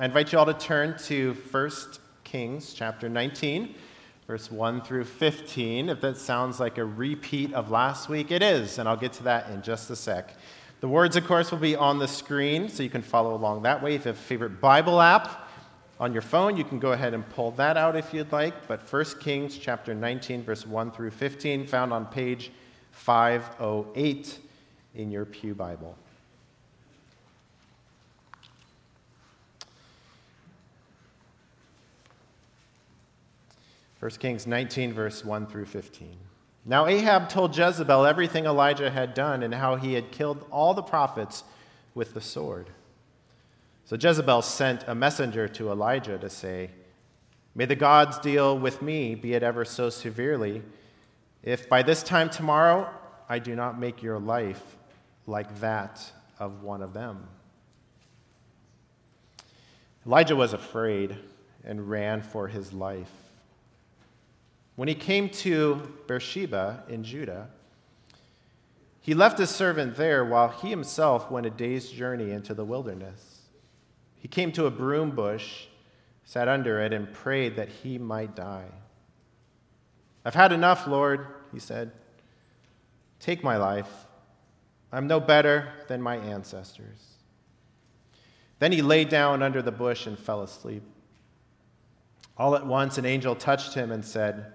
I invite you all to turn to 1 Kings chapter 19, verse 1 through 15. If that sounds like a repeat of last week, it is, and I'll get to that in just a sec. The words, of course, will be on the screen, so you can follow along that way. If you have a favorite Bible app on your phone, you can go ahead and pull that out if you'd like. But 1 Kings chapter 19, verse 1 through 15, found on page 508 in your Pew Bible. 1 Kings 19, verse 1 through 15. Now Ahab told Jezebel everything Elijah had done and how he had killed all the prophets with the sword. So Jezebel sent a messenger to Elijah to say, May the gods deal with me, be it ever so severely, if by this time tomorrow I do not make your life like that of one of them. Elijah was afraid and ran for his life. When he came to Beersheba in Judah, he left his servant there while he himself went a day's journey into the wilderness. He came to a broom bush, sat under it, and prayed that he might die. I've had enough, Lord, he said. Take my life. I'm no better than my ancestors. Then he lay down under the bush and fell asleep. All at once, an angel touched him and said,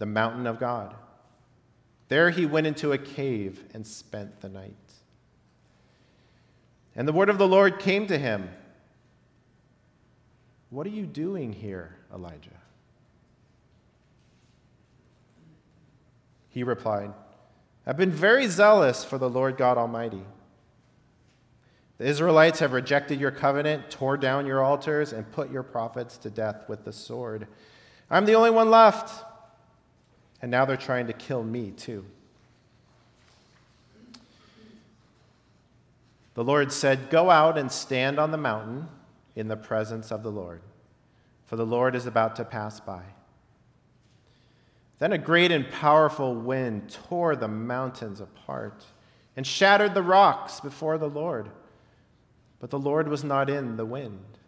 the mountain of God. There he went into a cave and spent the night. And the word of the Lord came to him What are you doing here, Elijah? He replied, I've been very zealous for the Lord God Almighty. The Israelites have rejected your covenant, tore down your altars, and put your prophets to death with the sword. I'm the only one left and now they're trying to kill me too. The Lord said, Go out and stand on the mountain in the presence of the Lord, for the Lord is about to pass by. Then a great and powerful wind tore the mountains apart and shattered the rocks before the Lord. But the Lord was not in the wind.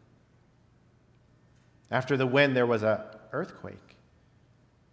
After the wind, there was an earthquake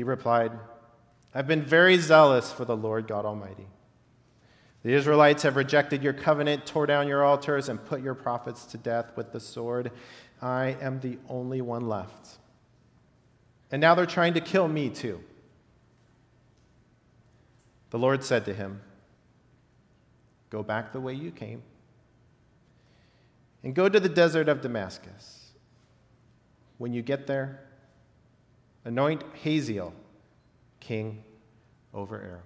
He replied, I've been very zealous for the Lord God Almighty. The Israelites have rejected your covenant, tore down your altars, and put your prophets to death with the sword. I am the only one left. And now they're trying to kill me too. The Lord said to him, Go back the way you came, and go to the desert of Damascus. When you get there, Anoint Hazael king over Aram.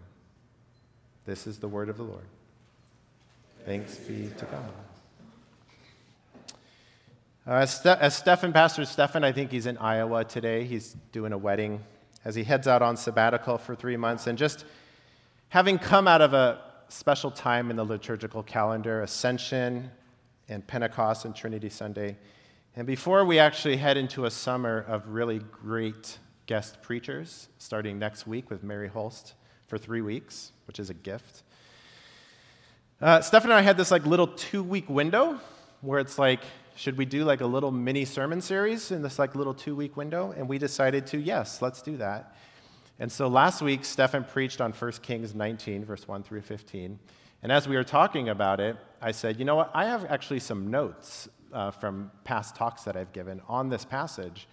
This is the word of the Lord. Thanks be to God. Uh, as, Stefan, Pastor Stefan, I think he's in Iowa today. He's doing a wedding as he heads out on sabbatical for three months. And just having come out of a special time in the liturgical calendar, Ascension and Pentecost and Trinity Sunday, and before we actually head into a summer of really great guest preachers starting next week with Mary Holst for three weeks, which is a gift. Uh, Steph and I had this like little two week window where it's like, should we do like a little mini sermon series in this like little two week window? And we decided to, yes, let's do that. And so last week, Stefan preached on 1 Kings 19, verse 1 through 15. And as we were talking about it, I said, you know what? I have actually some notes uh, from past talks that I've given on this passage.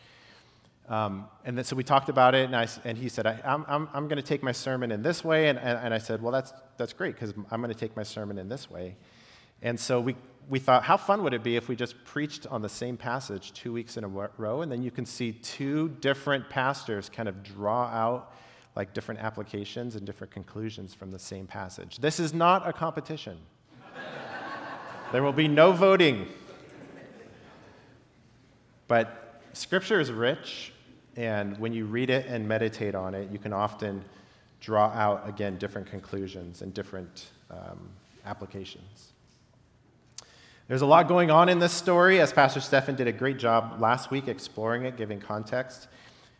Um, and then, so we talked about it, and, I, and he said, I, am I'm, I'm going to take my sermon in this way. And, and, and I said, Well, that's, that's great, because I'm going to take my sermon in this way. And so we, we thought, how fun would it be if we just preached on the same passage two weeks in a row, and then you can see two different pastors kind of draw out like different applications and different conclusions from the same passage. This is not a competition. there will be no voting. But Scripture is rich, and when you read it and meditate on it, you can often draw out, again, different conclusions and different um, applications. There's a lot going on in this story, as Pastor Stefan did a great job last week exploring it, giving context,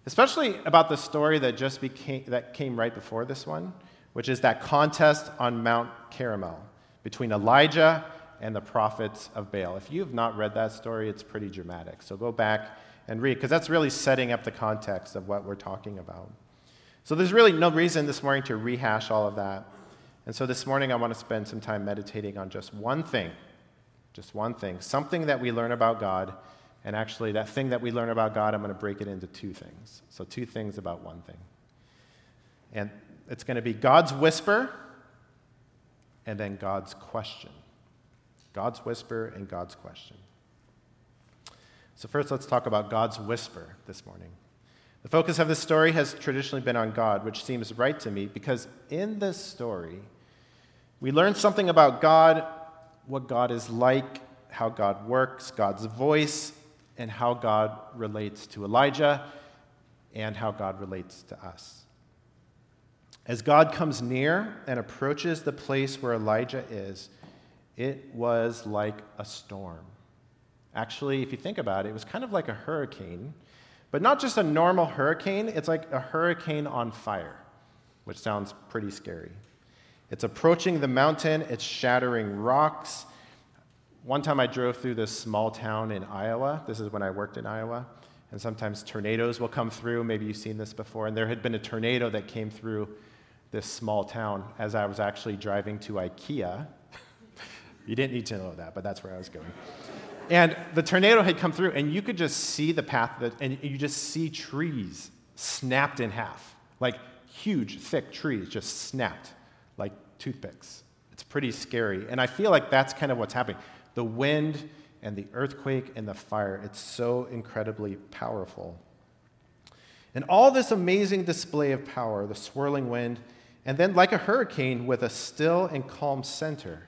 especially about the story that just became, that came right before this one, which is that contest on Mount Carmel between Elijah and the prophets of Baal. If you have not read that story, it's pretty dramatic. So go back and read, because that's really setting up the context of what we're talking about. So there's really no reason this morning to rehash all of that. And so this morning, I want to spend some time meditating on just one thing, just one thing, something that we learn about God. And actually, that thing that we learn about God, I'm going to break it into two things. So, two things about one thing. And it's going to be God's whisper and then God's question. God's whisper and God's question. So, first, let's talk about God's whisper this morning. The focus of this story has traditionally been on God, which seems right to me because in this story, we learn something about God, what God is like, how God works, God's voice, and how God relates to Elijah and how God relates to us. As God comes near and approaches the place where Elijah is, it was like a storm. Actually, if you think about it, it was kind of like a hurricane, but not just a normal hurricane, it's like a hurricane on fire, which sounds pretty scary. It's approaching the mountain, it's shattering rocks. One time I drove through this small town in Iowa. This is when I worked in Iowa. And sometimes tornadoes will come through. Maybe you've seen this before. And there had been a tornado that came through this small town as I was actually driving to IKEA. you didn't need to know that, but that's where I was going. And the tornado had come through, and you could just see the path, that, and you just see trees snapped in half. Like huge, thick trees just snapped like toothpicks. It's pretty scary. And I feel like that's kind of what's happening. The wind and the earthquake and the fire, it's so incredibly powerful. And all this amazing display of power, the swirling wind, and then like a hurricane with a still and calm center.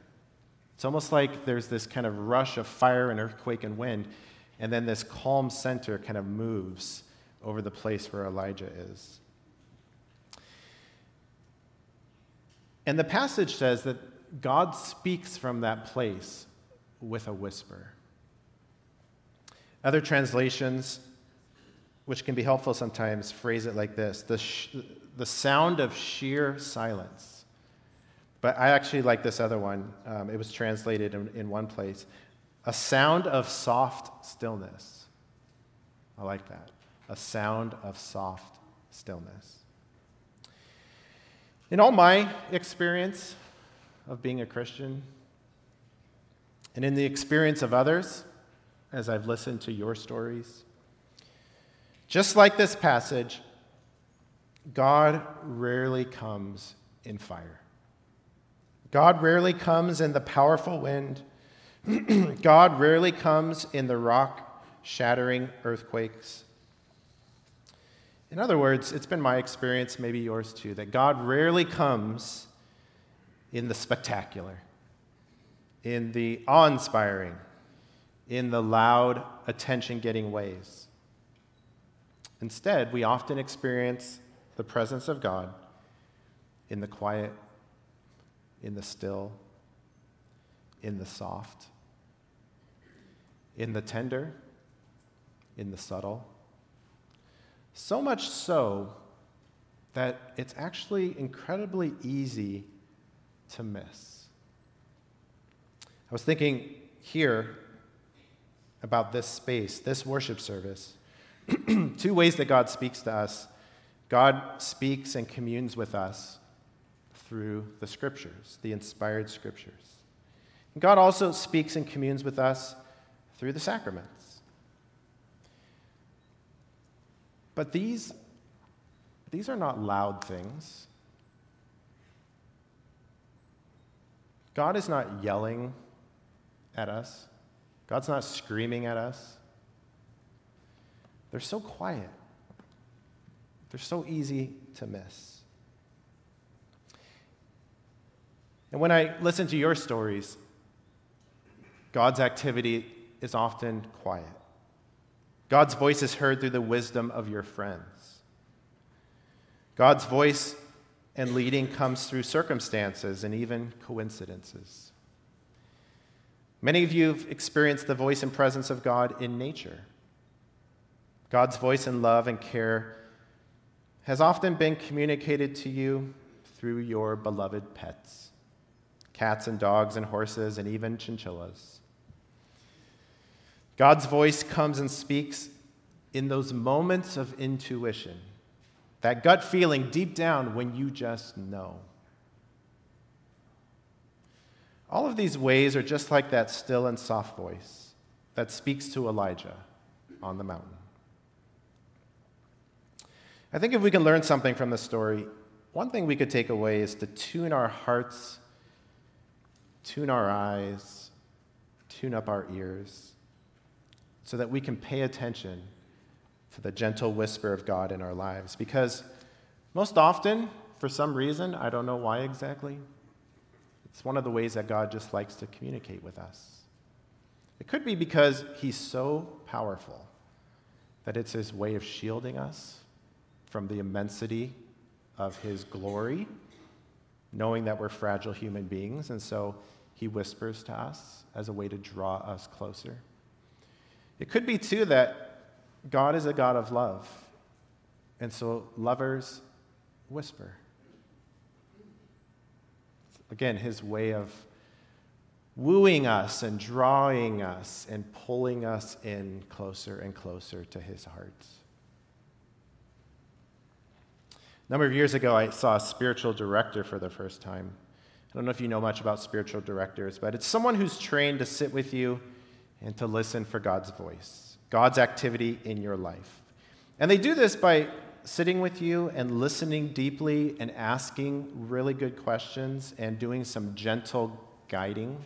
It's almost like there's this kind of rush of fire and earthquake and wind, and then this calm center kind of moves over the place where Elijah is. And the passage says that God speaks from that place with a whisper. Other translations, which can be helpful sometimes, phrase it like this the, sh- the sound of sheer silence. But I actually like this other one. Um, it was translated in, in one place a sound of soft stillness. I like that. A sound of soft stillness. In all my experience of being a Christian, and in the experience of others, as I've listened to your stories, just like this passage, God rarely comes in fire. God rarely comes in the powerful wind. God rarely comes in the rock shattering earthquakes. In other words, it's been my experience, maybe yours too, that God rarely comes in the spectacular, in the awe inspiring, in the loud, attention getting ways. Instead, we often experience the presence of God in the quiet in the still, in the soft, in the tender, in the subtle. So much so that it's actually incredibly easy to miss. I was thinking here about this space, this worship service. Two ways that God speaks to us God speaks and communes with us through the scriptures, the inspired scriptures. God also speaks and communes with us through the sacraments. But these, these are not loud things. God is not yelling at us, God's not screaming at us. They're so quiet, they're so easy to miss. And when I listen to your stories, God's activity is often quiet. God's voice is heard through the wisdom of your friends. God's voice and leading comes through circumstances and even coincidences. Many of you have experienced the voice and presence of God in nature. God's voice and love and care has often been communicated to you through your beloved pets cats and dogs and horses and even chinchillas. God's voice comes and speaks in those moments of intuition that gut feeling deep down when you just know. All of these ways are just like that still and soft voice that speaks to Elijah on the mountain. I think if we can learn something from the story, one thing we could take away is to tune our hearts, tune our eyes, tune up our ears, so that we can pay attention to the gentle whisper of God in our lives. Because most often, for some reason, I don't know why exactly, it's one of the ways that God just likes to communicate with us. It could be because He's so powerful that it's His way of shielding us from the immensity of His glory, knowing that we're fragile human beings, and so He whispers to us as a way to draw us closer. It could be, too, that God is a God of love. And so lovers whisper. Again, his way of wooing us and drawing us and pulling us in closer and closer to his heart. A number of years ago, I saw a spiritual director for the first time. I don't know if you know much about spiritual directors, but it's someone who's trained to sit with you and to listen for God's voice. God's activity in your life. And they do this by sitting with you and listening deeply and asking really good questions and doing some gentle guiding.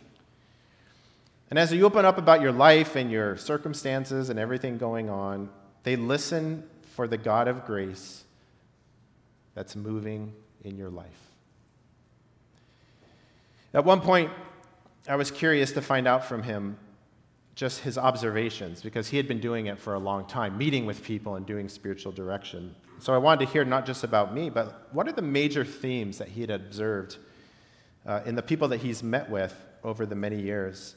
And as you open up about your life and your circumstances and everything going on, they listen for the God of grace that's moving in your life. At one point, I was curious to find out from him just his observations because he had been doing it for a long time, meeting with people and doing spiritual direction. So I wanted to hear not just about me, but what are the major themes that he had observed uh, in the people that he's met with over the many years?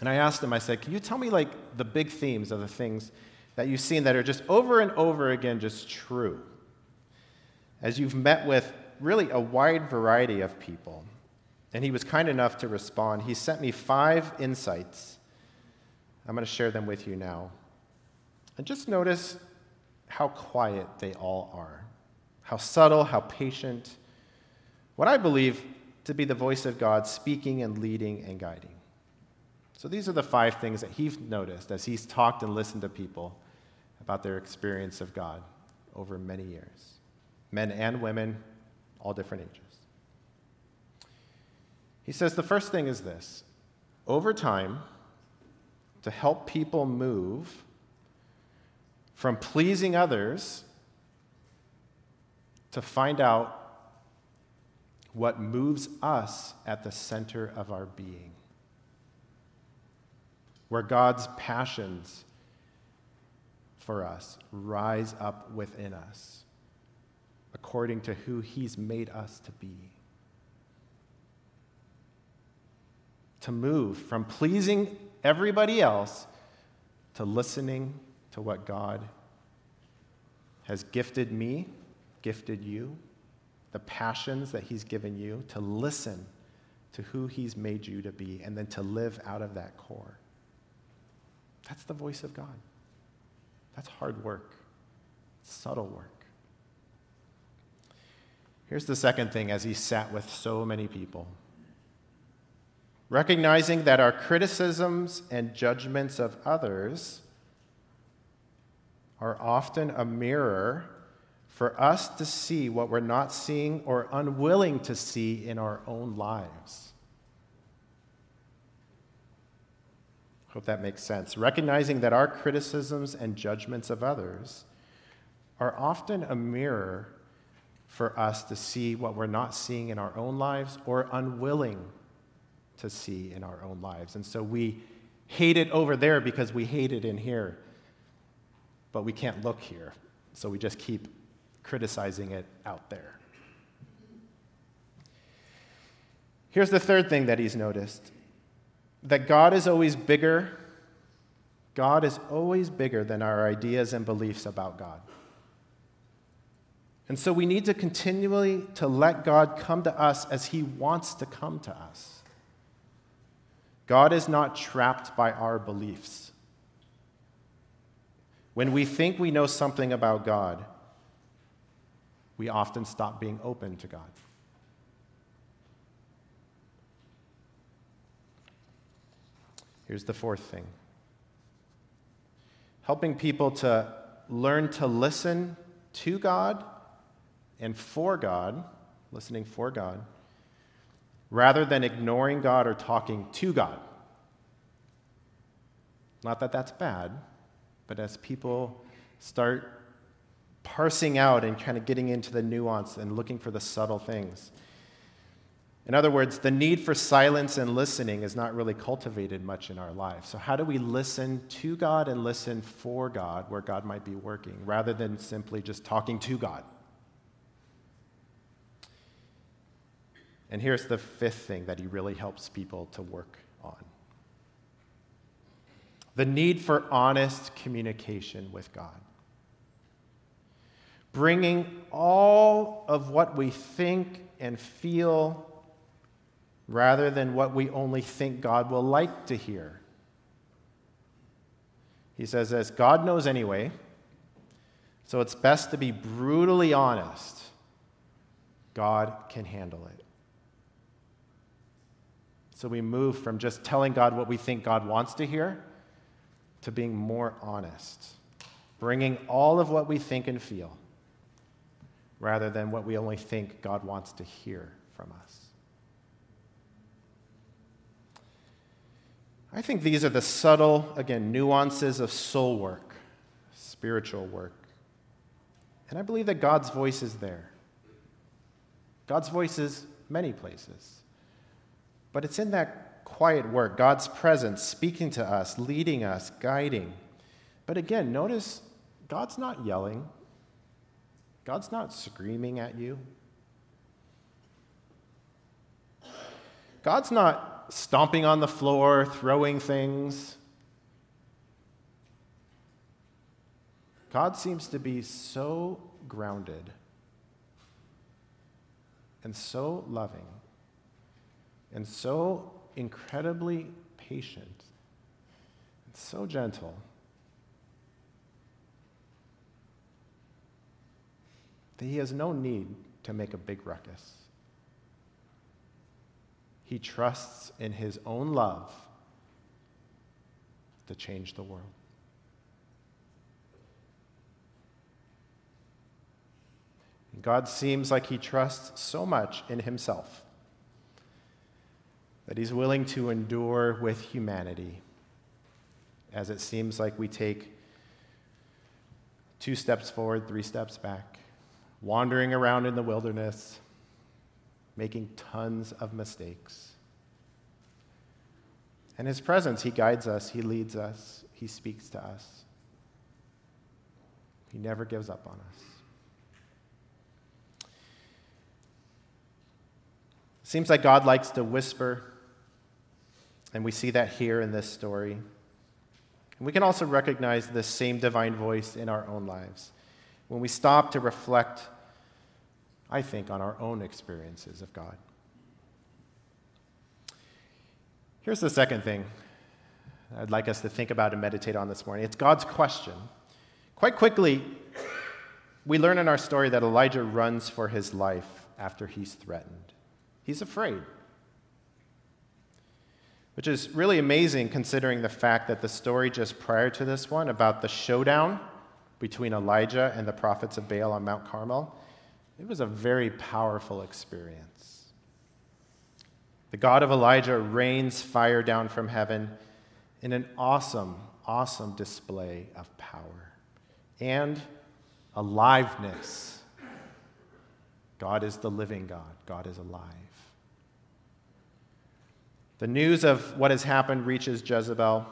And I asked him, I said, Can you tell me like the big themes of the things that you've seen that are just over and over again just true? As you've met with really a wide variety of people. And he was kind enough to respond. He sent me five insights I'm going to share them with you now. And just notice how quiet they all are, how subtle, how patient. What I believe to be the voice of God speaking and leading and guiding. So these are the five things that he's noticed as he's talked and listened to people about their experience of God over many years men and women, all different ages. He says the first thing is this over time, to help people move from pleasing others to find out what moves us at the center of our being. Where God's passions for us rise up within us according to who He's made us to be. To move from pleasing everybody else to listening to what God has gifted me, gifted you, the passions that He's given you, to listen to who He's made you to be, and then to live out of that core. That's the voice of God. That's hard work, subtle work. Here's the second thing as he sat with so many people recognizing that our criticisms and judgments of others are often a mirror for us to see what we're not seeing or unwilling to see in our own lives. Hope that makes sense. Recognizing that our criticisms and judgments of others are often a mirror for us to see what we're not seeing in our own lives or unwilling to see in our own lives. And so we hate it over there because we hate it in here, but we can't look here. So we just keep criticizing it out there. Here's the third thing that he's noticed that God is always bigger. God is always bigger than our ideas and beliefs about God. And so we need to continually to let God come to us as he wants to come to us. God is not trapped by our beliefs. When we think we know something about God, we often stop being open to God. Here's the fourth thing helping people to learn to listen to God and for God, listening for God, rather than ignoring God or talking to God. Not that that's bad, but as people start parsing out and kind of getting into the nuance and looking for the subtle things. In other words, the need for silence and listening is not really cultivated much in our lives. So, how do we listen to God and listen for God where God might be working rather than simply just talking to God? And here's the fifth thing that he really helps people to work on the need for honest communication with God. Bringing all of what we think and feel rather than what we only think God will like to hear. He says, as God knows anyway, so it's best to be brutally honest. God can handle it. So we move from just telling God what we think God wants to hear to being more honest, bringing all of what we think and feel rather than what we only think God wants to hear from us. I think these are the subtle, again, nuances of soul work, spiritual work. And I believe that God's voice is there. God's voice is many places. But it's in that quiet work, God's presence speaking to us, leading us, guiding. But again, notice God's not yelling, God's not screaming at you. God's not stomping on the floor, throwing things. God seems to be so grounded and so loving and so incredibly patient and so gentle. That he has no need to make a big ruckus. He trusts in his own love to change the world. God seems like he trusts so much in himself that he's willing to endure with humanity as it seems like we take two steps forward, three steps back, wandering around in the wilderness, making tons of mistakes. In His presence, He guides us, He leads us, He speaks to us. He never gives up on us. Seems like God likes to whisper, and we see that here in this story. And we can also recognize this same divine voice in our own lives when we stop to reflect I think, on our own experiences of God. Here's the second thing I'd like us to think about and meditate on this morning it's God's question. Quite quickly, we learn in our story that Elijah runs for his life after he's threatened. He's afraid. Which is really amazing considering the fact that the story just prior to this one about the showdown between Elijah and the prophets of Baal on Mount Carmel, it was a very powerful experience. The God of Elijah rains fire down from heaven in an awesome, awesome display of power and aliveness. God is the living God, God is alive. The news of what has happened reaches Jezebel.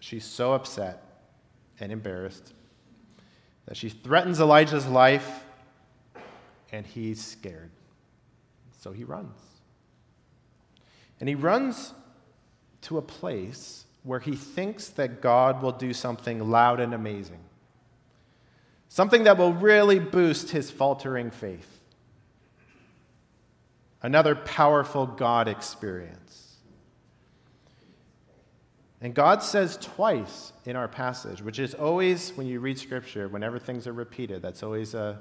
She's so upset and embarrassed that she threatens Elijah's life, and he's scared. So he runs. And he runs to a place where he thinks that God will do something loud and amazing, something that will really boost his faltering faith. Another powerful God experience. And God says twice in our passage, which is always, when you read scripture, whenever things are repeated, that's always, a,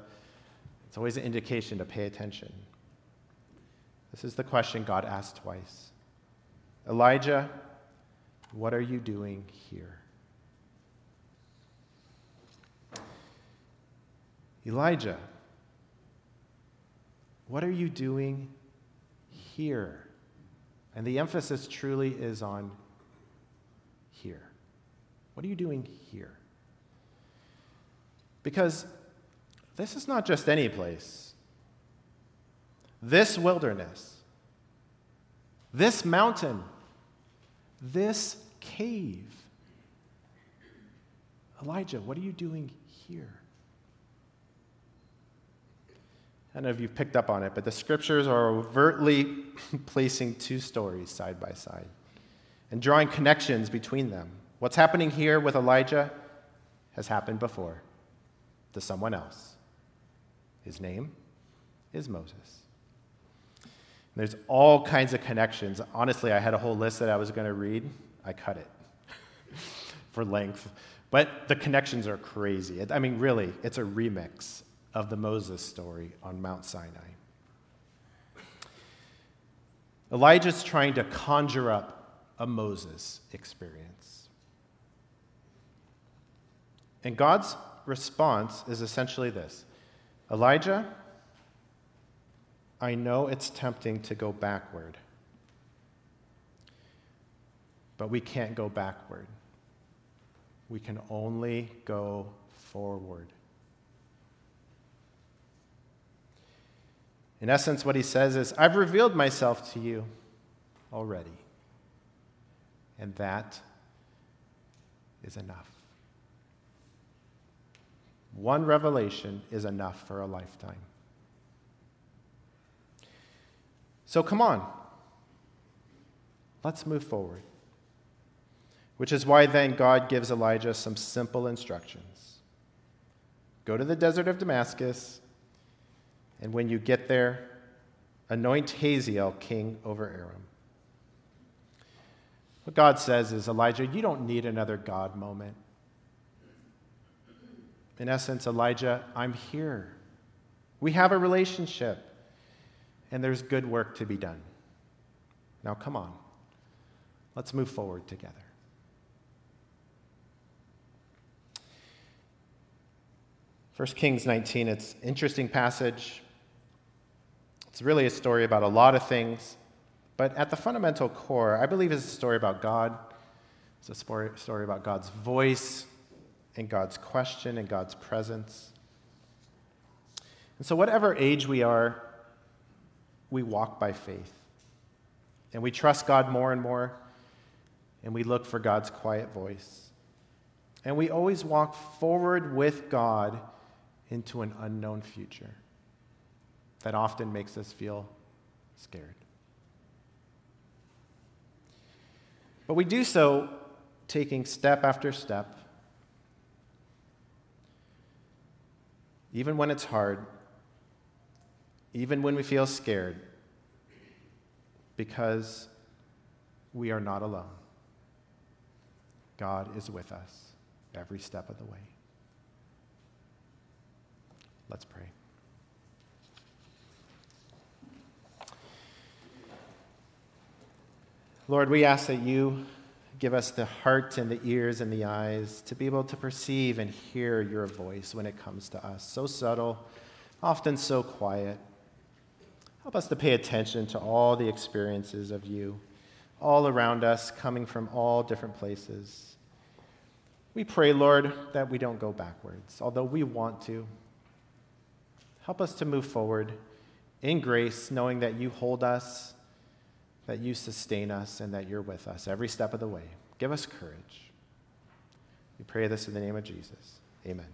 it's always an indication to pay attention. This is the question God asked twice Elijah, what are you doing here? Elijah, what are you doing here? And the emphasis truly is on here. What are you doing here? Because this is not just any place. This wilderness, this mountain, this cave. Elijah, what are you doing here? I don't know if you've picked up on it, but the scriptures are overtly placing two stories side by side and drawing connections between them. What's happening here with Elijah has happened before to someone else. His name is Moses. There's all kinds of connections. Honestly, I had a whole list that I was going to read. I cut it for length. But the connections are crazy. I mean, really, it's a remix of the Moses story on Mount Sinai. Elijah's trying to conjure up a Moses experience. And God's response is essentially this Elijah, I know it's tempting to go backward, but we can't go backward. We can only go forward. In essence, what he says is, I've revealed myself to you already. And that is enough. One revelation is enough for a lifetime. So come on, let's move forward. Which is why then God gives Elijah some simple instructions go to the desert of Damascus, and when you get there, anoint Hazael king over Aram. What God says is, Elijah, you don't need another God moment. In essence, Elijah, I'm here. We have a relationship and there's good work to be done. Now, come on. Let's move forward together. First Kings 19, it's an interesting passage. It's really a story about a lot of things, but at the fundamental core, I believe it's a story about God. It's a story about God's voice and God's question and God's presence. And so, whatever age we are, we walk by faith. And we trust God more and more, and we look for God's quiet voice. And we always walk forward with God into an unknown future that often makes us feel scared. But we do so taking step after step, even when it's hard, even when we feel scared, because we are not alone. God is with us every step of the way. Let's pray. Lord, we ask that you give us the heart and the ears and the eyes to be able to perceive and hear your voice when it comes to us. So subtle, often so quiet. Help us to pay attention to all the experiences of you all around us, coming from all different places. We pray, Lord, that we don't go backwards, although we want to. Help us to move forward in grace, knowing that you hold us, that you sustain us, and that you're with us every step of the way. Give us courage. We pray this in the name of Jesus. Amen.